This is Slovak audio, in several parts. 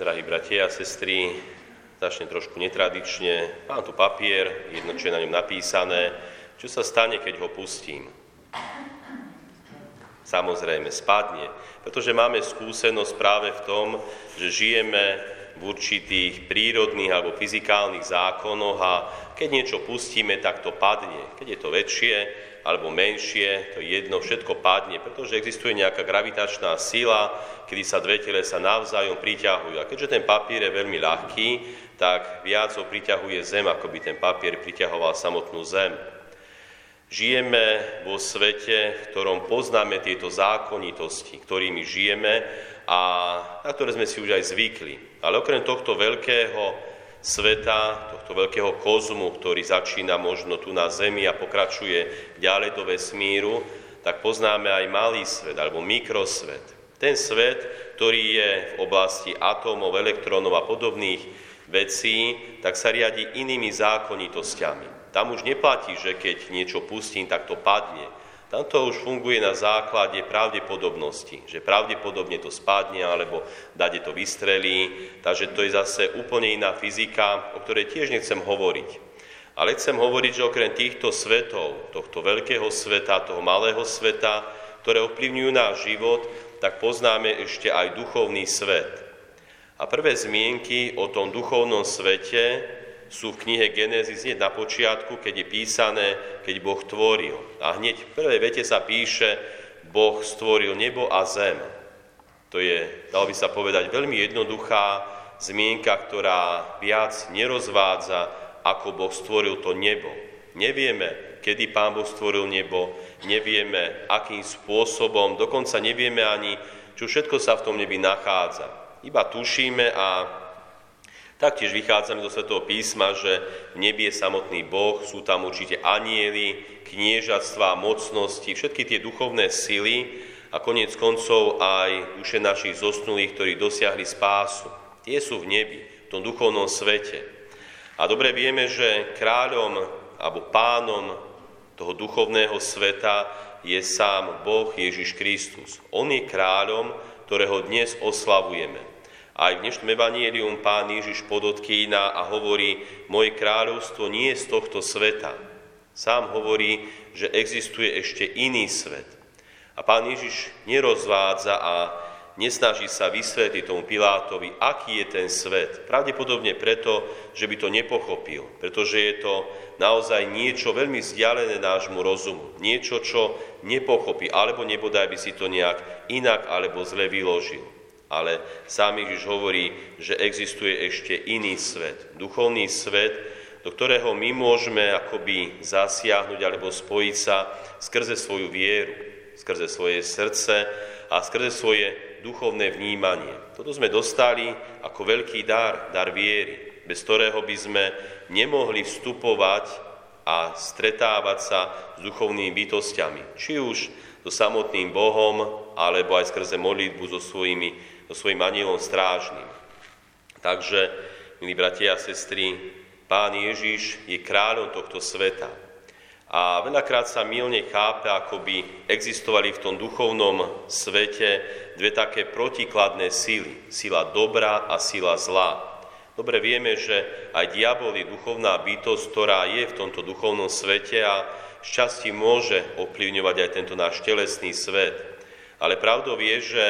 Drahí bratia a sestry, začne trošku netradične. Mám tu papier, jedno, čo je na ňom napísané. Čo sa stane, keď ho pustím? Samozrejme, spadne. Pretože máme skúsenosť práve v tom, že žijeme v určitých prírodných alebo fyzikálnych zákonoch a keď niečo pustíme, tak to padne. Keď je to väčšie, alebo menšie, to je jedno, všetko padne, pretože existuje nejaká gravitačná sila, kedy sa dve sa navzájom priťahujú. A keďže ten papier je veľmi ľahký, tak viac ho priťahuje Zem, ako by ten papier priťahoval samotnú Zem. Žijeme vo svete, v ktorom poznáme tieto zákonitosti, ktorými žijeme a na ktoré sme si už aj zvykli. Ale okrem tohto veľkého sveta, tohto veľkého kozmu, ktorý začína možno tu na Zemi a pokračuje ďalej do vesmíru, tak poznáme aj malý svet alebo mikrosvet. Ten svet, ktorý je v oblasti atómov, elektrónov a podobných vecí, tak sa riadi inými zákonitosťami. Tam už neplatí, že keď niečo pustím, tak to padne tam to už funguje na základe pravdepodobnosti, že pravdepodobne to spadne alebo dade to vystrelí, takže to je zase úplne iná fyzika, o ktorej tiež nechcem hovoriť. Ale chcem hovoriť, že okrem týchto svetov, tohto veľkého sveta, toho malého sveta, ktoré ovplyvňujú náš život, tak poznáme ešte aj duchovný svet. A prvé zmienky o tom duchovnom svete sú v knihe Genesis hneď na počiatku, keď je písané, keď Boh tvoril. A hneď v prvej vete sa píše, Boh stvoril nebo a zem. To je, dalo by sa povedať, veľmi jednoduchá zmienka, ktorá viac nerozvádza, ako Boh stvoril to nebo. Nevieme, kedy Pán Boh stvoril nebo, nevieme, akým spôsobom, dokonca nevieme ani, čo všetko sa v tom nebi nachádza. Iba tušíme a Taktiež vychádzame do Svetého písma, že v nebi je samotný Boh, sú tam určite anieli, kniežatstva, mocnosti, všetky tie duchovné sily a konec koncov aj duše našich zosnulých, ktorí dosiahli spásu. Tie sú v nebi, v tom duchovnom svete. A dobre vieme, že kráľom alebo pánom toho duchovného sveta je sám Boh Ježiš Kristus. On je kráľom, ktorého dnes oslavujeme. Aj v dnešnom evanielium pán Ježiš podotkýna a hovorí, moje kráľovstvo nie je z tohto sveta. Sám hovorí, že existuje ešte iný svet. A pán Ježiš nerozvádza a nesnaží sa vysvetliť tomu Pilátovi, aký je ten svet. Pravdepodobne preto, že by to nepochopil, pretože je to naozaj niečo veľmi vzdialené nášmu rozumu. Niečo, čo nepochopí, alebo nebodaj by si to nejak inak alebo zle vyložil ale sám Ježiš hovorí, že existuje ešte iný svet, duchovný svet, do ktorého my môžeme akoby zasiahnuť alebo spojiť sa skrze svoju vieru, skrze svoje srdce a skrze svoje duchovné vnímanie. Toto sme dostali ako veľký dar, dar viery, bez ktorého by sme nemohli vstupovať a stretávať sa s duchovnými bytostiami, či už so samotným Bohom, alebo aj skrze modlitbu so svojimi so svojim anielom strážnym. Takže, milí bratia a sestry, Pán Ježiš je kráľom tohto sveta. A veľakrát sa milne chápe, ako by existovali v tom duchovnom svete dve také protikladné síly. Sila dobrá a sila zlá. Dobre vieme, že aj diabol je duchovná bytosť, ktorá je v tomto duchovnom svete a šťastí môže ovplyvňovať aj tento náš telesný svet. Ale pravdou je, že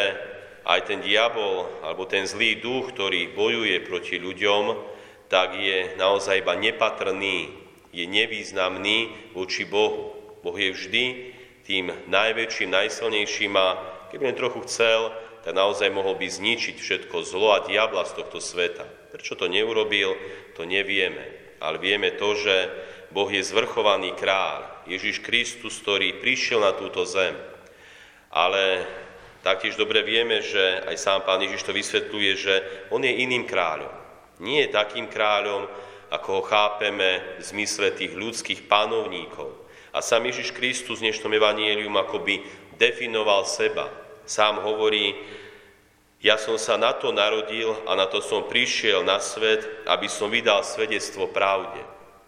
aj ten diabol alebo ten zlý duch, ktorý bojuje proti ľuďom, tak je naozaj iba nepatrný, je nevýznamný voči Bohu. Boh je vždy tým najväčším, najsilnejším a keby len trochu chcel, tak naozaj mohol by zničiť všetko zlo a diabla z tohto sveta. Prečo to neurobil, to nevieme. Ale vieme to, že Boh je zvrchovaný kráľ, Ježiš Kristus, ktorý prišiel na túto zem. Ale Taktiež dobre vieme, že aj sám pán Ježiš to vysvetľuje, že on je iným kráľom. Nie je takým kráľom, ako ho chápeme v zmysle tých ľudských panovníkov. A sám Ježiš Kristus v dnešnom evanielium akoby definoval seba. Sám hovorí, ja som sa na to narodil a na to som prišiel na svet, aby som vydal svedectvo pravde.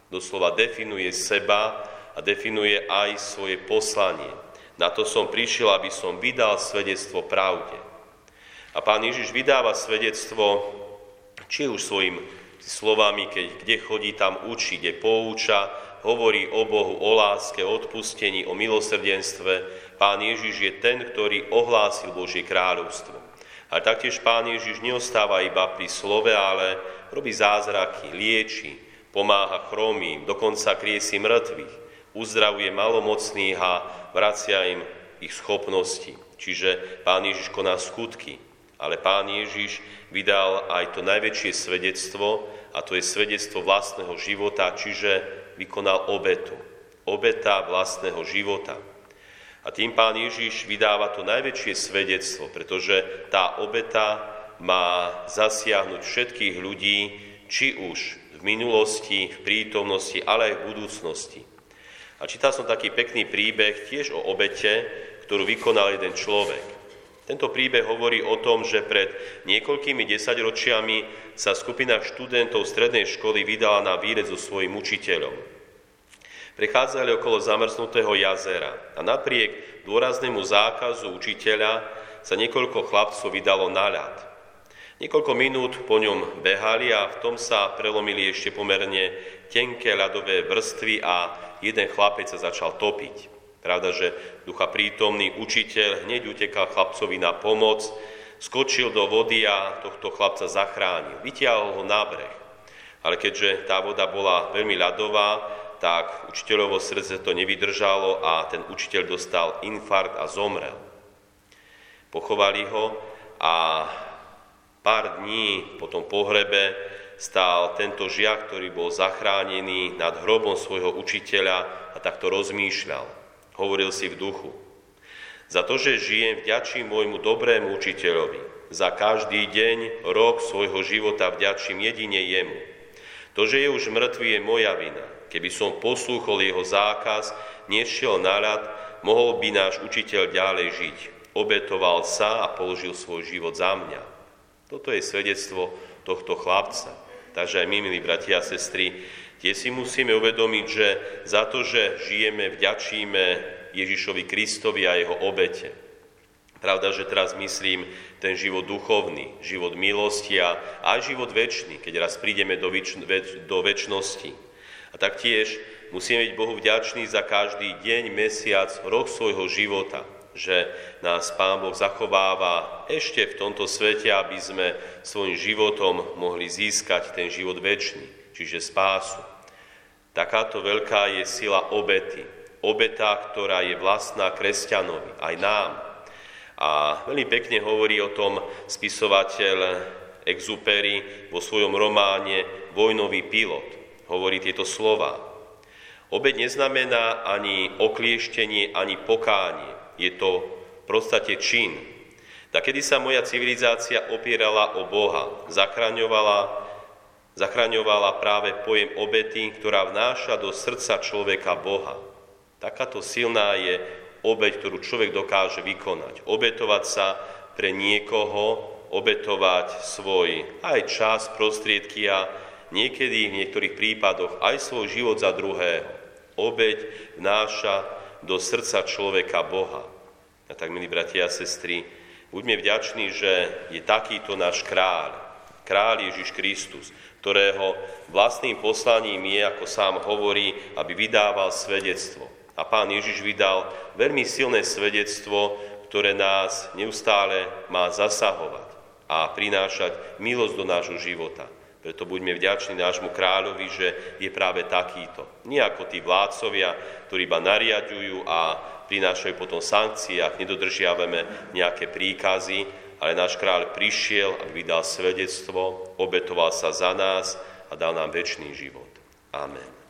Doslova definuje seba a definuje aj svoje poslanie. Na to som prišiel, aby som vydal svedectvo pravde. A pán Ježiš vydáva svedectvo Či už svojim slovami, keď kde chodí, tam učí, kde pouča, hovorí o Bohu, o láske, o odpustení, o milosrdenstve. Pán Ježiš je ten, ktorý ohlásil Božie kráľovstvo. A taktiež Pán Ježiš neostáva iba pri slove, ale robí zázraky, lieči, pomáha chromým, dokonca kriesi mŕtvych, uzdravuje malomocných a vracia im ich schopnosti. Čiže Pán Ježiš koná skutky, ale Pán Ježiš vydal aj to najväčšie svedectvo, a to je svedectvo vlastného života, čiže vykonal obetu. Obeta vlastného života. A tým Pán Ježiš vydáva to najväčšie svedectvo, pretože tá obeta má zasiahnuť všetkých ľudí, či už v minulosti, v prítomnosti, ale aj v budúcnosti. A čítal som taký pekný príbeh tiež o obete, ktorú vykonal jeden človek. Tento príbeh hovorí o tom, že pred niekoľkými desaťročiami sa skupina študentov strednej školy vydala na výlet so svojim učiteľom. Prechádzali okolo zamrznutého jazera a napriek dôraznému zákazu učiteľa sa niekoľko chlapcov vydalo na ľad. Niekoľko minút po ňom behali a v tom sa prelomili ešte pomerne tenké ľadové vrstvy a jeden chlapec sa začal topiť. Pravda, že ducha prítomný učiteľ hneď utekal chlapcovi na pomoc, skočil do vody a tohto chlapca zachránil. Vytiahol ho na breh. Ale keďže tá voda bola veľmi ľadová, tak učiteľovo srdce to nevydržalo a ten učiteľ dostal infarkt a zomrel. Pochovali ho a pár dní po tom pohrebe stál tento žiak, ktorý bol zachránený nad hrobom svojho učiteľa a takto rozmýšľal hovoril si v duchu. Za to, že žijem, vďačím môjmu dobrému učiteľovi. Za každý deň, rok svojho života vďačím jedine jemu. To, že je už mŕtvý, je moja vina. Keby som poslúchol jeho zákaz, nešiel na rad, mohol by náš učiteľ ďalej žiť. Obetoval sa a položil svoj život za mňa. Toto je svedectvo tohto chlapca. Takže aj my, milí bratia a sestry, Tie si musíme uvedomiť, že za to, že žijeme, vďačíme Ježišovi Kristovi a jeho obete. Pravda, že teraz myslím ten život duchovný, život milosti a aj život väčší, keď raz prídeme do, väč- do väčšnosti. A taktiež musíme byť Bohu vďační za každý deň, mesiac, rok svojho života, že nás Pán Boh zachováva ešte v tomto svete, aby sme svojim životom mohli získať ten život väčší, čiže spásu. Takáto veľká je sila obety. Obeta, ktorá je vlastná kresťanovi, aj nám. A veľmi pekne hovorí o tom spisovateľ Exupery vo svojom románe Vojnový pilot. Hovorí tieto slova. Obed neznamená ani oklieštenie, ani pokánie. Je to v podstate čin. Tak kedy sa moja civilizácia opierala o Boha, zachraňovala zachraňovala práve pojem obety, ktorá vnáša do srdca človeka Boha. Takáto silná je obeť, ktorú človek dokáže vykonať. Obetovať sa pre niekoho, obetovať svoj aj čas, prostriedky a niekedy v niektorých prípadoch aj svoj život za druhého. Obeť vnáša do srdca človeka Boha. A tak, milí bratia a sestry, buďme vďační, že je takýto náš kráľ, kráľ Ježiš Kristus, ktorého vlastným poslaním je, ako sám hovorí, aby vydával svedectvo. A pán Ježiš vydal veľmi silné svedectvo, ktoré nás neustále má zasahovať a prinášať milosť do nášho života. Preto buďme vďační nášmu kráľovi, že je práve takýto. Nie ako tí vládcovia, ktorí iba nariadujú a prinášajú potom sankcie, ak nedodržiavame nejaké príkazy, ale náš kráľ prišiel, aby vydal svedectvo, obetoval sa za nás a dal nám väčší život. Amen.